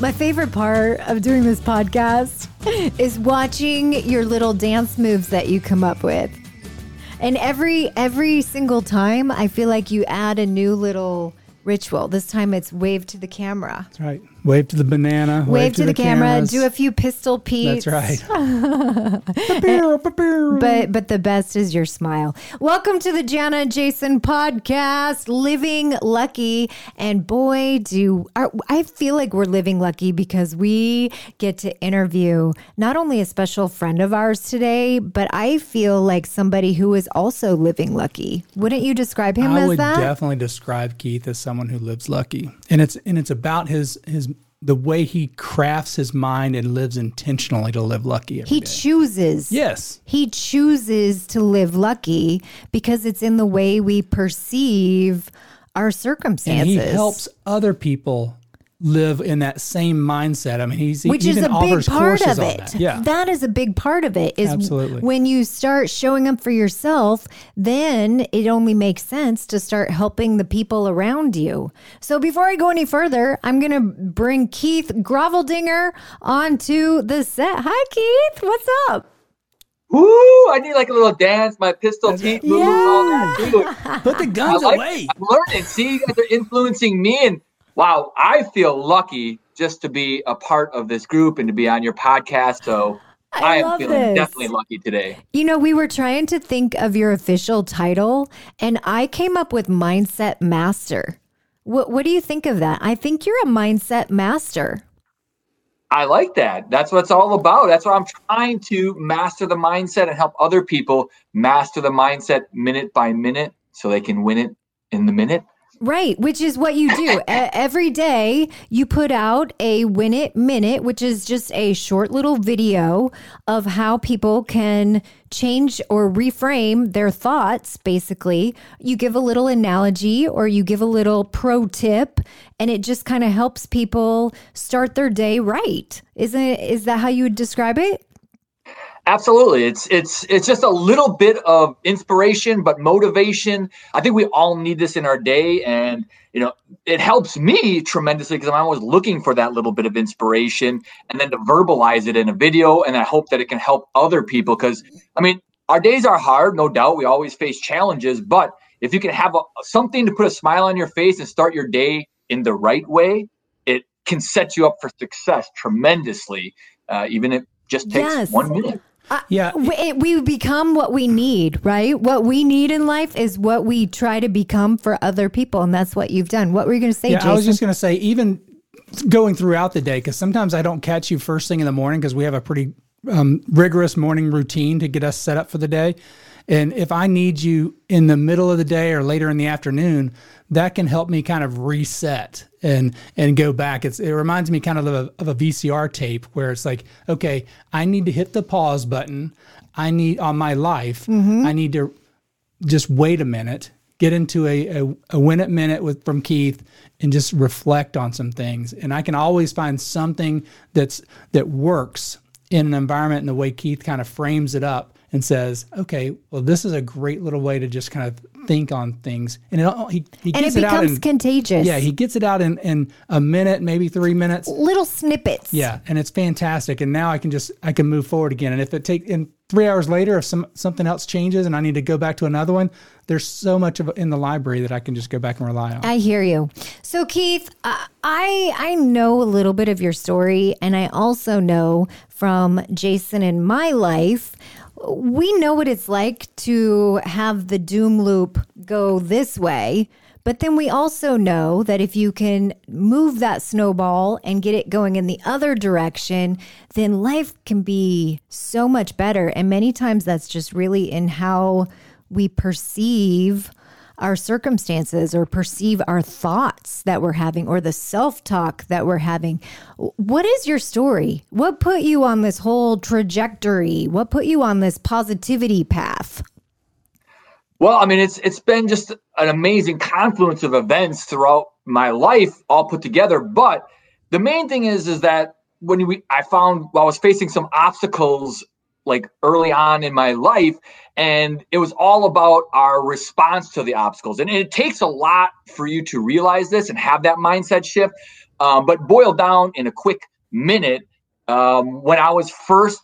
My favorite part of doing this podcast is watching your little dance moves that you come up with. And every every single time I feel like you add a new little ritual. This time it's wave to the camera. That's right. Wave to the banana. Wave, to, the, camera. cameras. Do a few pistol peeps. That's right. But but the best is your smile. Welcome to the Jana and Jason podcast, Living Lucky. And boy, do our, I feel like we're living lucky because we get to interview not only a special friend of ours today, but I feel like somebody who is also living lucky. Wouldn't you describe him I as would that? definitely describe Keith as someone who lives lucky, and it's and it's about his his the way he crafts his mind and lives intentionally to live lucky. he day. chooses. yes, He chooses to live lucky because it's in the way we perceive our circumstances. and he helps other people live in that same mindset. I mean, he's he which is even a big offers part of it. that. Yeah, that is a big part of it. Is Absolutely. when you start showing up for yourself, then it only makes sense to start helping the people around you. So before I go any further, I'm gonna bring Keith Groveldinger onto the set. Hi, Keith. What's up? Ooh, I need like a little dance, my pistol teeth move, and all that. Dude, put the I guns like away. I'm learning. See, you guys are influencing me, and wow, I feel lucky just to be a part of this group and to be on your podcast. So I am feeling this. definitely lucky today. You know, we were trying to think of your official title, and I came up with Mindset Master. What What do you think of that? I think you're a mindset master. I like that. That's what it's all about. That's why I'm trying to master the mindset and help other people master the mindset minute by minute so they can win it in the minute. Right, which is what you do. Every day you put out a Win It Minute, which is just a short little video of how people can change or reframe their thoughts, basically. You give a little analogy or you give a little pro tip, and it just kind of helps people start their day right. Isn't it? Is that how you would describe it? Absolutely. It's it's it's just a little bit of inspiration but motivation. I think we all need this in our day and you know, it helps me tremendously because I'm always looking for that little bit of inspiration and then to verbalize it in a video and I hope that it can help other people cuz I mean, our days are hard, no doubt. We always face challenges, but if you can have a, something to put a smile on your face and start your day in the right way, it can set you up for success tremendously. Uh, even if it just takes Yes. one minute. Yeah, We, we become what we need, right? What we need in life is what we try to become for other people, and that's what you've done. What were you going to say, Yeah, Jason? I was just going to say, even going throughout the day, because sometimes I don't catch you first thing in the morning because we have a pretty um, rigorous morning routine to get us set up for the day. And if I need you in the middle of the day or later in the afternoon, that can help me kind of reset and and go back. It's, it reminds me kind of a, of a VCR tape where it's like, okay, I need to hit the pause button. I need on my life. Mm-hmm. I need to just wait a minute, get into a, a, a win it minute with from Keith and just reflect on some things. And I can always find something that's that works in an environment and the way Keith kind of frames it up and says, okay, well, this is a great little way to just kind of think on things. And it, he, he and gets it it, out becomes in, contagious. yeah, he gets it out in, in a minute, maybe three minutes. little snippets. Yeah, and it's fantastic. And now I can just I can move forward again. And if it take in three hours later, if some something else changes and I need to go back to another one, there's so much of in the library that I can just go back and rely on. I hear you. So Keith, uh, I I know a little bit of your story, and I also know from Jason in my life. We know what it's like to have the doom loop go this way, but then we also know that if you can move that snowball and get it going in the other direction, then life can be so much better. And many times that's just really in how we perceive our circumstances or perceive our thoughts that we're having or the self talk that we're having. What is your story? What put you on this whole trajectory? What put you on this positivity path? Well, I mean, it's it's been just an amazing confluence of events throughout my life, all put together. But the main thing is, is that when we I found while I was facing some obstacles like early on in my life and it was all about our response to the obstacles. And it takes a lot for you to realize this and have that mindset shift um, but boil down in a quick minute um, when i was first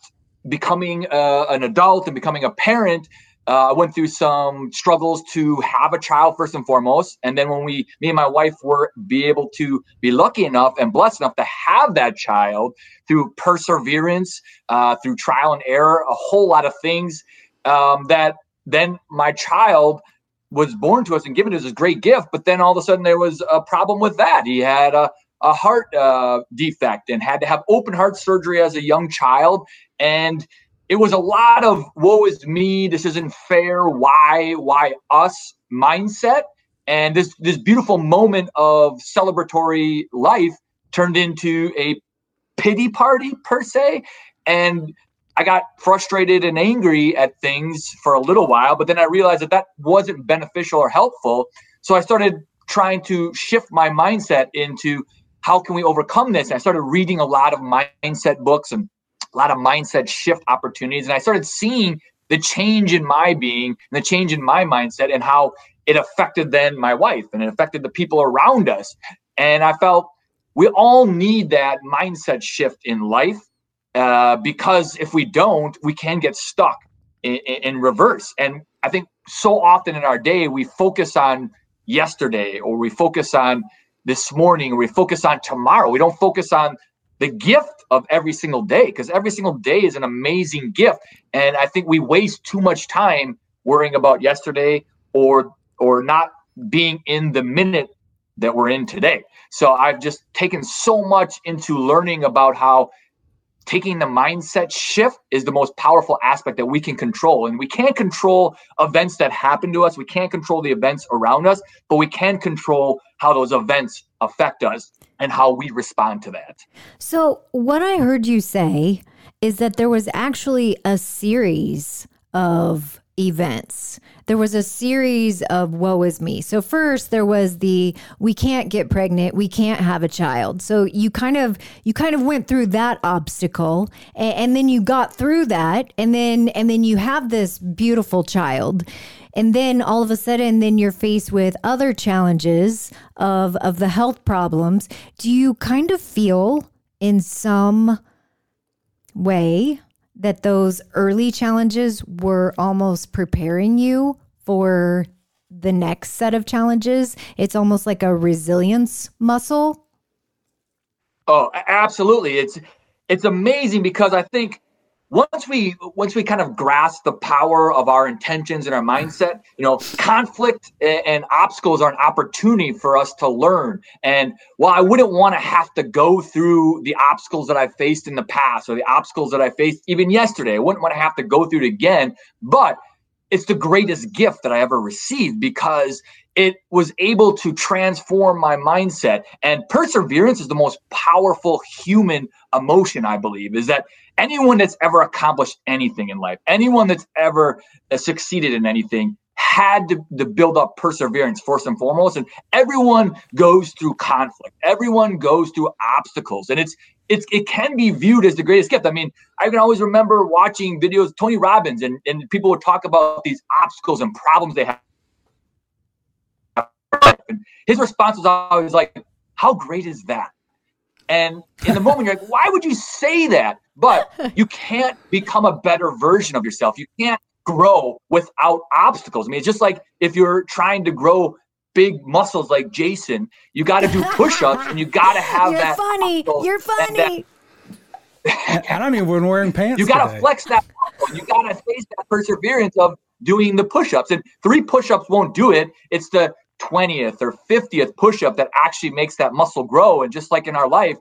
becoming uh, an adult and becoming a parent uh, I went through some struggles to have a child first and foremost, and then when we, me and my wife, were be able to be lucky enough and blessed enough to have that child through perseverance, uh, through trial and error, a whole lot of things um, that then my child was born to us and given us as a great gift. But then all of a sudden there was a problem with that. He had a a heart uh, defect and had to have open heart surgery as a young child and it was a lot of woe is me this isn't fair why why us mindset. And this this beautiful moment of celebratory life turned into a pity party per se. And i got frustrated and angry at things for a little while but then i realized that that wasn't beneficial or helpful. So i started trying to shift my mindset into how can we overcome this? And i started reading a lot of mindset books and a lot of mindset shift opportunities. And I started seeing the change in my being and the change in my mindset and how it affected then my wife and it affected the people around us. And I felt we all need that mindset shift in life uh, because if we don't, we can get stuck in, in, in reverse. And I think so often in our day, we focus on yesterday or we focus on this morning or we focus on tomorrow. We don't focus on the gift of every single day because every single day is an amazing gift. And i think we waste too much time worrying about yesterday or or not being in the minute that we're in today. So i've just taken so much into learning about how taking the mindset shift is the most powerful aspect that we can control and we can't control events that happen to us we can't control the events around us but we can control how those events affect us and how we respond to that. So, what I heard you say is that there was actually a series of events. There was a series of woe is me. So first there was the we can't get pregnant, we can't have a child. So you kind of you kind of went through that obstacle and, and then you got through that and then and then you have this beautiful child and then all of a sudden then you're faced with other challenges of of the health problems do you kind of feel in some way that those early challenges were almost preparing you for the next set of challenges. It's almost like a resilience muscle. Oh absolutely. It's it's amazing because i think once we once we kind of grasp the power of our intentions and our mindset you know conflict and, obstacles are an opportunity for us to learn. And while i wouldn't want to have to go through the obstacles that i faced in the past or the obstacles that i faced even yesterday i wouldn't want to have to go through it again. But it's the greatest gift that i ever received because it was able to transform my mindset and perseverance is the most powerful human emotion i believe is that anyone that's ever accomplished anything in life, anyone that's ever uh, succeeded in anything had to, to build up perseverance first and foremost. And everyone goes through conflict. Everyone goes through obstacles. And it's it's it can be viewed as the greatest gift. I mean, I can always remember watching videos, Tony Robbins, and, and people would talk about these obstacles and problems they have. And his response was always like, How great is that? And in the moment, you're like, why would you say that? But you can't become a better version of yourself. You can't grow without obstacles. I mean, it's just like if you're trying to grow big muscles like Jason, you got to do push-ups and you got to have that. you're that. Funny. You're funny. And I don't mean when wearing pants. You got to flex that. Muscle. You got to face that perseverance of doing the push-ups. And three push-ups won't do it. It's the 20th or 50th push up that actually makes that muscle grow. And just like in our life,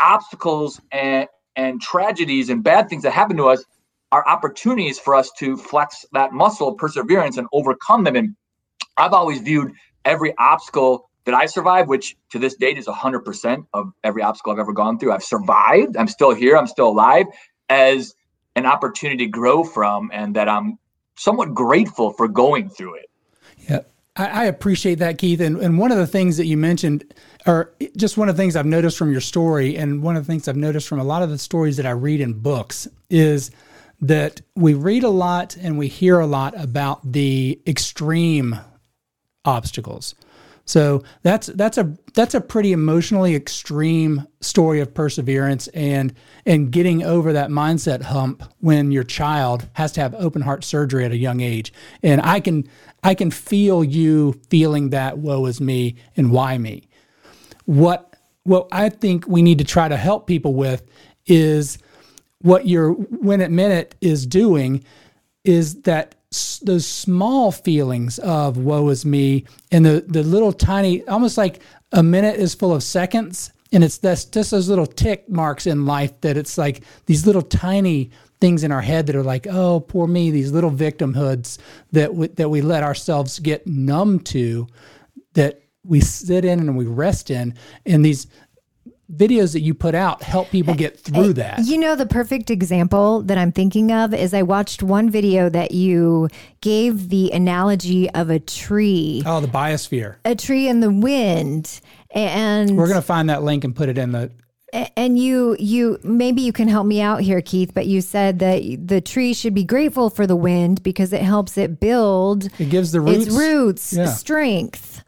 obstacles and, and tragedies and bad things that happen to us are opportunities for us to flex that muscle perseverance and overcome them. And I've always viewed every obstacle that I survived, which to this date is 100% of every obstacle I've ever gone through. I've survived. I'm still here. I'm still alive as an opportunity to grow from, and that I'm somewhat grateful for going through it. Yeah. I, appreciate that, Keith. And, and one of the things that you mentioned, or just one of the things I've noticed from your story, and one of the things I've noticed from a lot of the stories that I read in books, is that we read a lot and we hear a lot about the extreme obstacles. So that's that's a that's a pretty emotionally extreme story of perseverance and and getting over that mindset hump when your child has to have open heart surgery at a young age. And I can I can feel you feeling that woe is me and why me. What what I think we need to try to help people with is what your Win It Minute is doing is that those small feelings of woe is me and the, the little tiny, almost like a minute is full of seconds. And it's this, just those little tick marks in life that it's like these little tiny things in our head that are like, oh, poor me, these little victimhoods that that we let ourselves get numb to, that we sit in and we rest in. And these videos that you put out help people get through eh, that. You know, the perfect example that I'm thinking of is I watched one video that you gave the analogy of a tree. Oh, the biosphere. A tree in the wind. And we're going to find that link and put it in the and you you maybe you can help me out here keith but you said that the tree should be grateful for the wind because it helps it build it gives the roots, its roots yeah. strength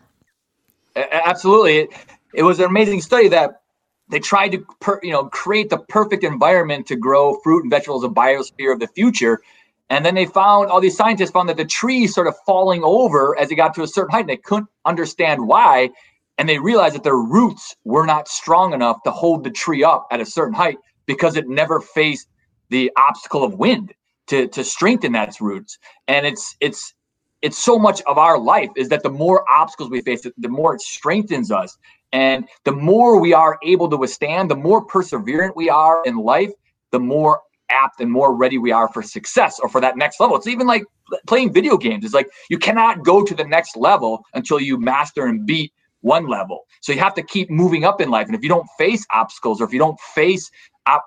absolutely it, it was an amazing study that they tried to per, you know create the perfect environment to grow fruit and vegetables a biosphere of the future. And then they found all these scientists found that the tree sort of falling over as it got to a certain height and they couldn't understand why. And they realized that their roots were not strong enough to hold the tree up at a certain height because it never faced the obstacle of wind to to strengthen that roots. And it's it's it's so much of our life is that the more obstacles we face the more it strengthens us and the more we are able to withstand, the more perseverant we are in life, the more apt and more ready we are for success or for that next level. It's even like playing video games. It's like you cannot go to the next level until you master and beat one level. So you have to keep moving up in life. And if you don't face obstacles or if you don't face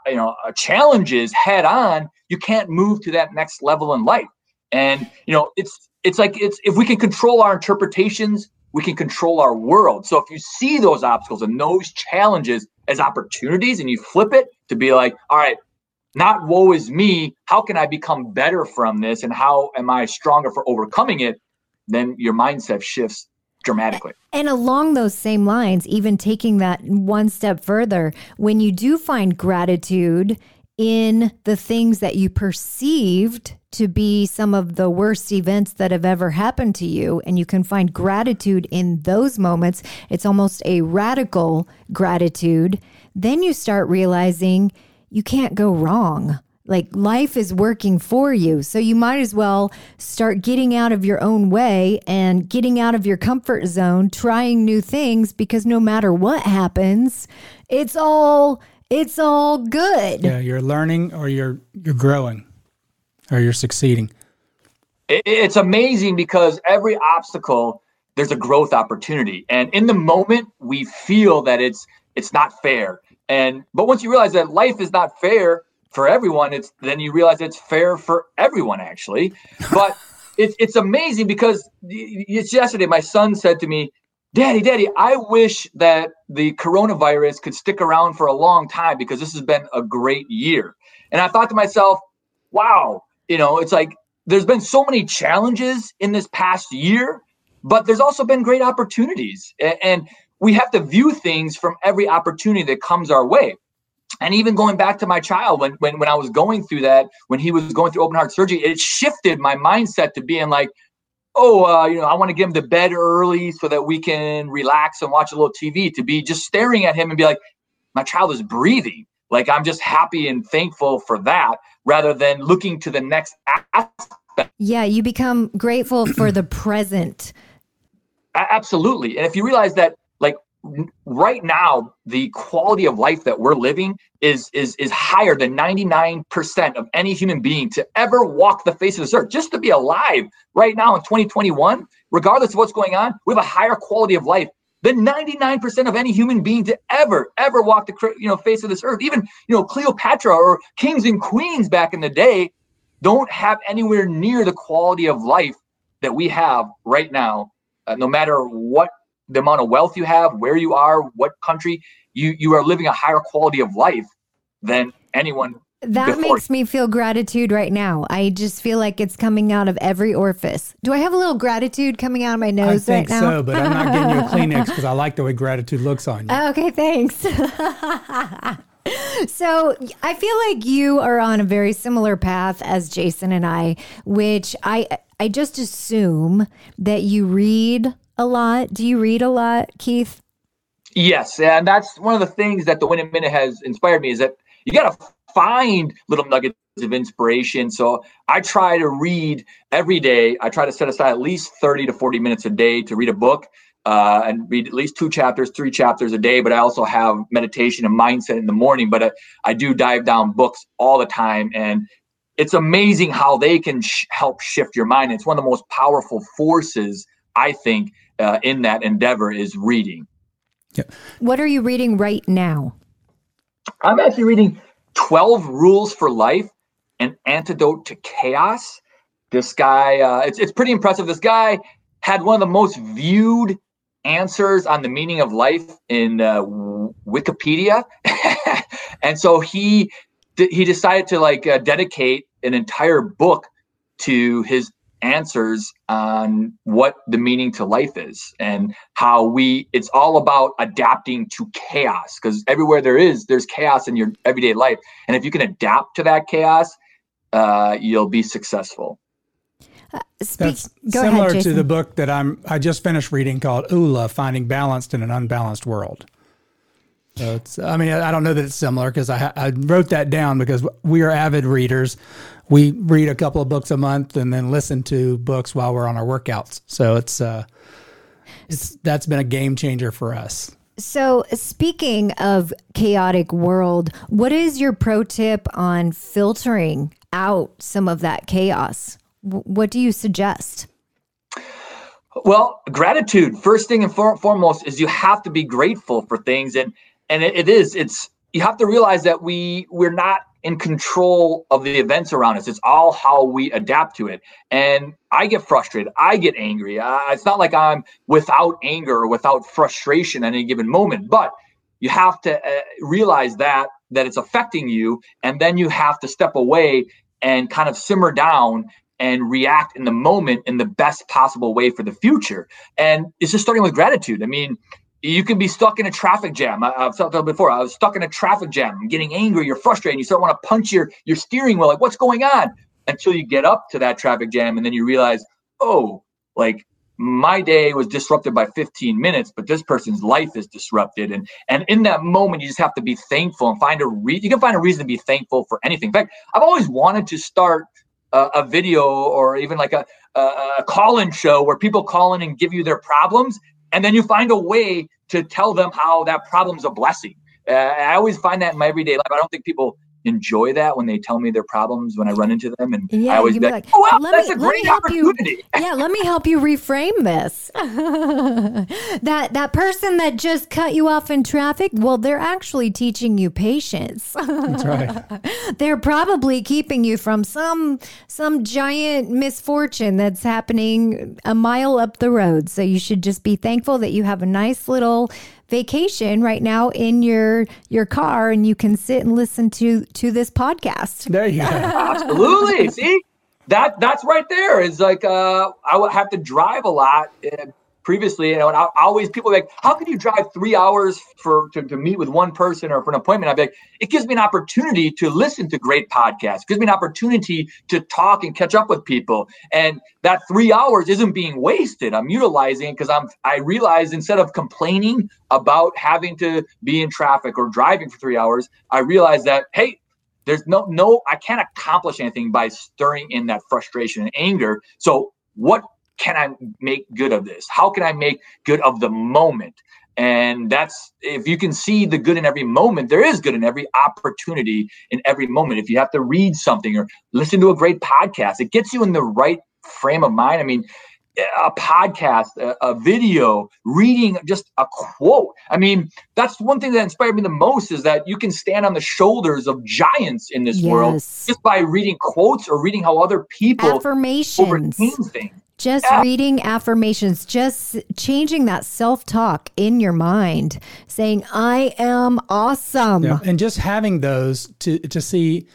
you know uh, challenges head on, you can't move to that next level in life. And you know, it's it's like it's if we can control our interpretations we can control our world. So if you see those obstacles and those challenges as opportunities and you flip it to be like, all right, not woe is me, how can I become better from this and how am I stronger for overcoming it? Then your mindset shifts dramatically. And along those same lines, even taking that one step further, when you do find gratitude in the things that you perceived to be some of the worst events that have ever happened to you, and you can find gratitude in those moments, it's almost a radical gratitude. Then you start realizing you can't go wrong. Like life is working for you. So you might as well start getting out of your own way and getting out of your comfort zone, trying new things because no matter what happens, it's all it's all good. Yeah, you're learning or you're you're growing or you're succeeding. It's amazing because every obstacle there's a growth opportunity and in the moment we feel that it's it's not fair. And but once you realize that life is not fair for everyone, it's then you realize it's fair for everyone actually. But it's it's amazing because it's yesterday my son said to me, Daddy, Daddy, I wish that the coronavirus could stick around for a long time because this has been a great year. And I thought to myself, wow, you know, it's like there's been so many challenges in this past year, but there's also been great opportunities. And we have to view things from every opportunity that comes our way. And even going back to my child, when, when, when I was going through that, when he was going through open heart surgery, it shifted my mindset to being like, oh, uh, you know, I want to get him to bed early so that we can relax and watch a little TV, to be just staring at him and be like, my child is breathing. Like I'm just happy and thankful for that rather than looking to the next aspect. Yeah, you become grateful for the present. Absolutely. And if you realize that like right now the quality of life that we're living is is is higher than 99% of any human being to ever walk the face of this earth just to be alive right now in 2021 regardless of what's going on we have a higher quality of life than 99% of any human being to ever ever walk the you know face of this earth. Even you know cleopatra or kings and queens back in the day don't have anywhere near the quality of life that we have right now. Uh, no matter what the amount of wealth you have, where you are, what country, you you are living a higher quality of life than anyone That before- makes me feel gratitude right now. I just feel like it's coming out of every orifice. Do I have a little gratitude coming out of my I nose think right now? I think so, but I'm not getting you a Kleenex because I like the way gratitude looks on you. Okay, thanks. so I feel like you are on a very similar path as Jason and I, which I I just assume that you read a lot. Do you read a lot, Keith? Yes, and that's one of the things that the Win a Minute has inspired me is that you got to find little nuggets of inspiration. So I try to read every day. I try to set aside at least 30 to 40 minutes a day to read a book uh, and read at least two chapters, three chapters a day. But I also have meditation and mindset in the morning. But I, I do dive down books all the time. And it's amazing how they can sh- help shift your mind. It's one of the most powerful forces, I think, uh, in that endeavor is reading. What are you reading right now? I'm actually reading 12 Rules for Life An Antidote to Chaos. This guy, uh, it's, it's pretty impressive. This guy had one of the most viewed answers on the meaning of life in uh, Wikipedia. and so he he decided to like uh, dedicate an entire book to his answers on what the meaning to life is and how we it's all about adapting to chaos because everywhere there is there's chaos in your everyday life and if you can adapt to that chaos uh, you'll be successful Speak, That's go similar ahead, to the book that I'm I just finished reading called Ula: Finding Balanced in an Unbalanced World. So it's I mean I don't know that it's similar because I I wrote that down because we are avid readers. We read a couple of books a month and then listen to books while we're on our workouts. So it's uh it's that's been a game changer for us. So, speaking of chaotic world, what is your pro tip on filtering out some of that chaos? W- What do you suggest? Well, gratitude. First thing and for, foremost is you have to be grateful for things, and and it, it is. It's you have to realize that we we're not in control of the events around us. It's all how we adapt to it. And I get frustrated. I get angry. It's not like I'm without anger or without frustration at any given moment, but you have to uh, realize that that it's affecting you, and then you have to step away and kind of simmer down and react in the moment in the best possible way for the future. And it's just starting with gratitude. I mean, you can be stuck in a traffic jam. I, I've talked about before. I was stuck in a traffic jam. I'm getting angry. You're frustrated. You start want to punch your your steering wheel. Like, what's going on? Until you get up to that traffic jam, and then you realize, oh, like my day was disrupted by 15 minutes, but this person's life is disrupted. And and in that moment, you just have to be thankful and find a reason. You can find a reason to be thankful for anything. In fact, I've always wanted to start a, a video or even like a, a, a call-in show where people call in and give you their problems, and then you find a way to tell them how that problem's a blessing. Uh, I always find that in my everyday life. I don't think people enjoy that when they tell me their problems when I run into them, and Yeah, I always be be like, like, "Oh, wow, "Let that's me- a great help you." opportunity." yeah, let me help you reframe this. that that person that just cut you off in traffic, well, they're actually teaching you patience. That's right. they're probably keeping you from some some giant misfortune that's happening a mile up the road. So you should just be thankful that you have a nice little vacation right now in your your car and you can sit and listen to to this podcast. There you go. Absolutely. See, that that's right there. Is like uh, I would have to drive a lot. Previously, you know, and I, always people like, how can you drive three hours for to, to meet with one person or for an appointment? I'd be like, it gives me an opportunity to listen to great podcasts. It gives me an opportunity to talk and catch up with people. And that three hours isn't being wasted. I'm utilizing it because I'm I realize instead of complaining about having to be in traffic or driving for three hours, I realize that hey, there's no no i can't accomplish anything by stirring in that frustration and anger so what can i make good of this how can i make good of the moment and that's if you can see the good in every moment there is good in every opportunity in every moment if you have to read something or listen to a great podcast it gets you in the right frame of mind i mean a podcast, a, a, video, reading just a quote. I mean, that's one thing that inspired me the most is that you can stand on the shoulders of giants in this Yes. world just by reading quotes or reading how other people Affirmations. overcame things. Just Yeah. reading affirmations, just changing that self talk in your mind, saying, I am awesome. Yeah, and just having those to to see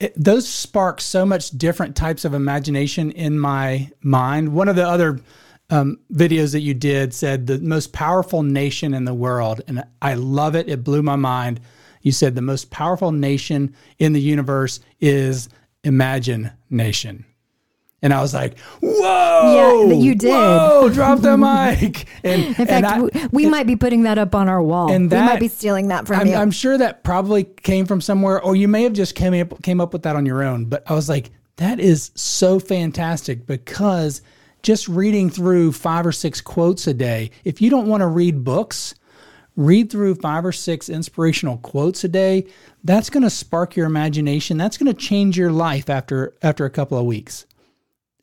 it, those spark so much different types of imagination in my mind. One of the other um, videos that you did said the most powerful nation in the world, and I love it. It blew my mind. You said the most powerful nation in the universe is Imagine Nation. And I was like, "Whoa!" Yeah, you did. Whoa! Drop the mic. And in fact, I, we, we might be putting that up on our wall. And that, we might be stealing that from I'm, you. I'm sure that probably came from somewhere, or you may have just came up came up with that on your own. But I was like, that is so fantastic because just reading through five or six quotes a day. If you don't want to read books, read through five or six inspirational quotes a day. That's going to spark your imagination. That's going to change your life after after a couple of weeks.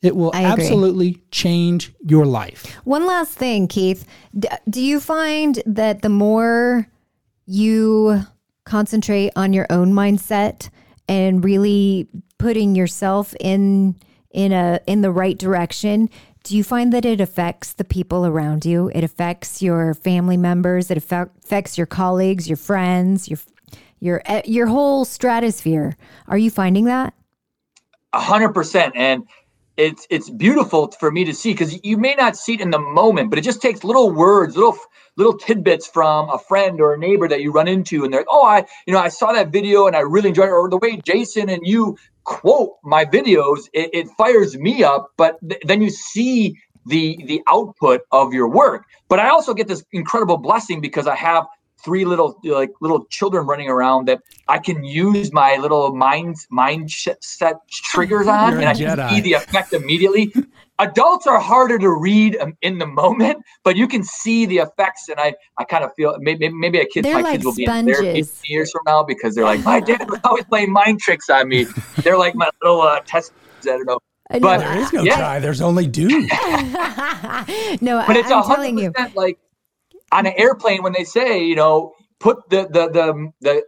It will absolutely change your life. One last thing, Keith. do you find that the more you concentrate on your own mindset and really putting yourself in in a in the right direction, do you find that it affects the people around you? It affects your family members, it affects your colleagues, your friends, your your eh, your whole stratosphere. Are you finding that? A hundred percent. And it's it's beautiful for me to see because you may not see it in the moment, but it just takes little words, little little tidbits from a friend or a neighbor that you run into, and they're "Oh, I you know I saw that video and I really enjoyed it," or the way Jason and you quote my videos, it, it fires me up. But th- then you see the the output of your work. But I also get this incredible blessing because I have three little like little children running around that I can use my little mind mind set triggers on, and I can see the effect immediately. Adults are harder to read um, in the moment, but you can see the effects, and I I kind of feel maybe maybe a kid my like kids will sponges. be in therapy years from now because they're like my dad was always playing mind tricks on me. They're like my little uh, test. I don't know. But there is no yeah. try. There's only do. no, but it's I'm telling you, like on an airplane when they say, you know, put the the the, the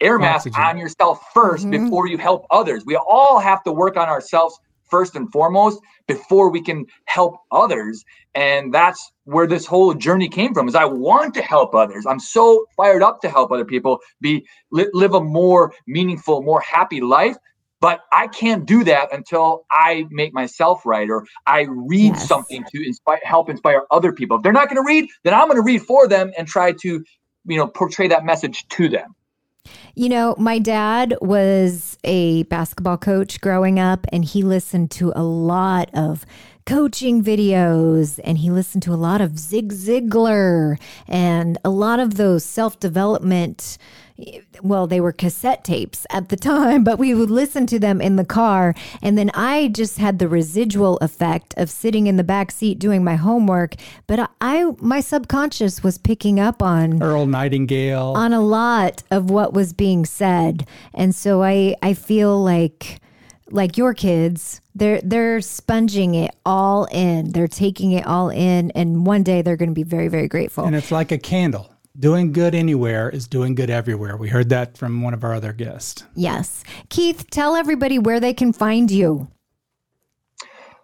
air mask Oxygen. on yourself 1st mm-hmm. before you help others. We all have to work on ourselves first and foremost before we can help others and that's where this whole journey came from is i want to help others i'm so fired up to help other people be live a more meaningful more happy life but I can't do that until I make myself right or I read yes. something to inspire, help inspire other people. If they're not going to read, then I'm going to read for them and try to, you know, portray that message to them. You know, my dad was a basketball coach growing up, and he listened to a lot of coaching videos and he listened to a lot of Zig Ziglar and a lot of those self development well, they were cassette tapes at the time, but we would listen to them in the car. And then I just had the residual effect of sitting in the back seat doing my homework. But I, my subconscious was picking up on Earl Nightingale, on a lot of what was being said. And so I, I feel like, like your kids, they're they're sponging it all in. They're taking it all in, and one day they're going to be very, very grateful. And it's like a candle doing good anywhere is doing good everywhere. We heard that from one of our other guests. Yes. Keith, tell everybody where they can find you.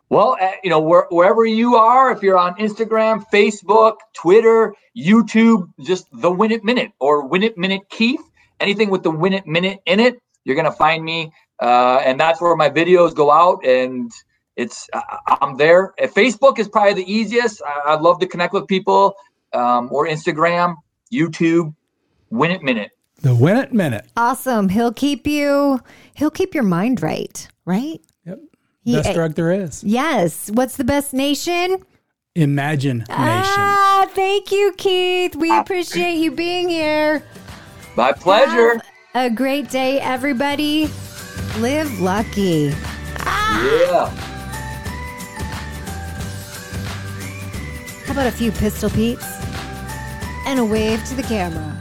Well, uh, you know, where, wherever you are, if you're on Instagram, Facebook, Twitter, YouTube, just the Win It Minute or Win It Minute Keith, anything with the Win It Minute in it, you're going to find me. Uh, and that's where my videos go out. And it's, uh, I'm there. Facebook is probably the easiest. I, I love to connect with people um, or Instagram. YouTube, Win It Minute. The Win It Minute. Awesome. He'll keep you. He'll keep your mind right. Right. Yep. He, best drug there is. Yes. What's the best nation? Imagine Nation. Ah, thank you, Keith. We appreciate you being here. My pleasure. Have a great day, everybody. Live lucky. Ah. Yeah. How about a few Pistol peeps? and a wave to the camera.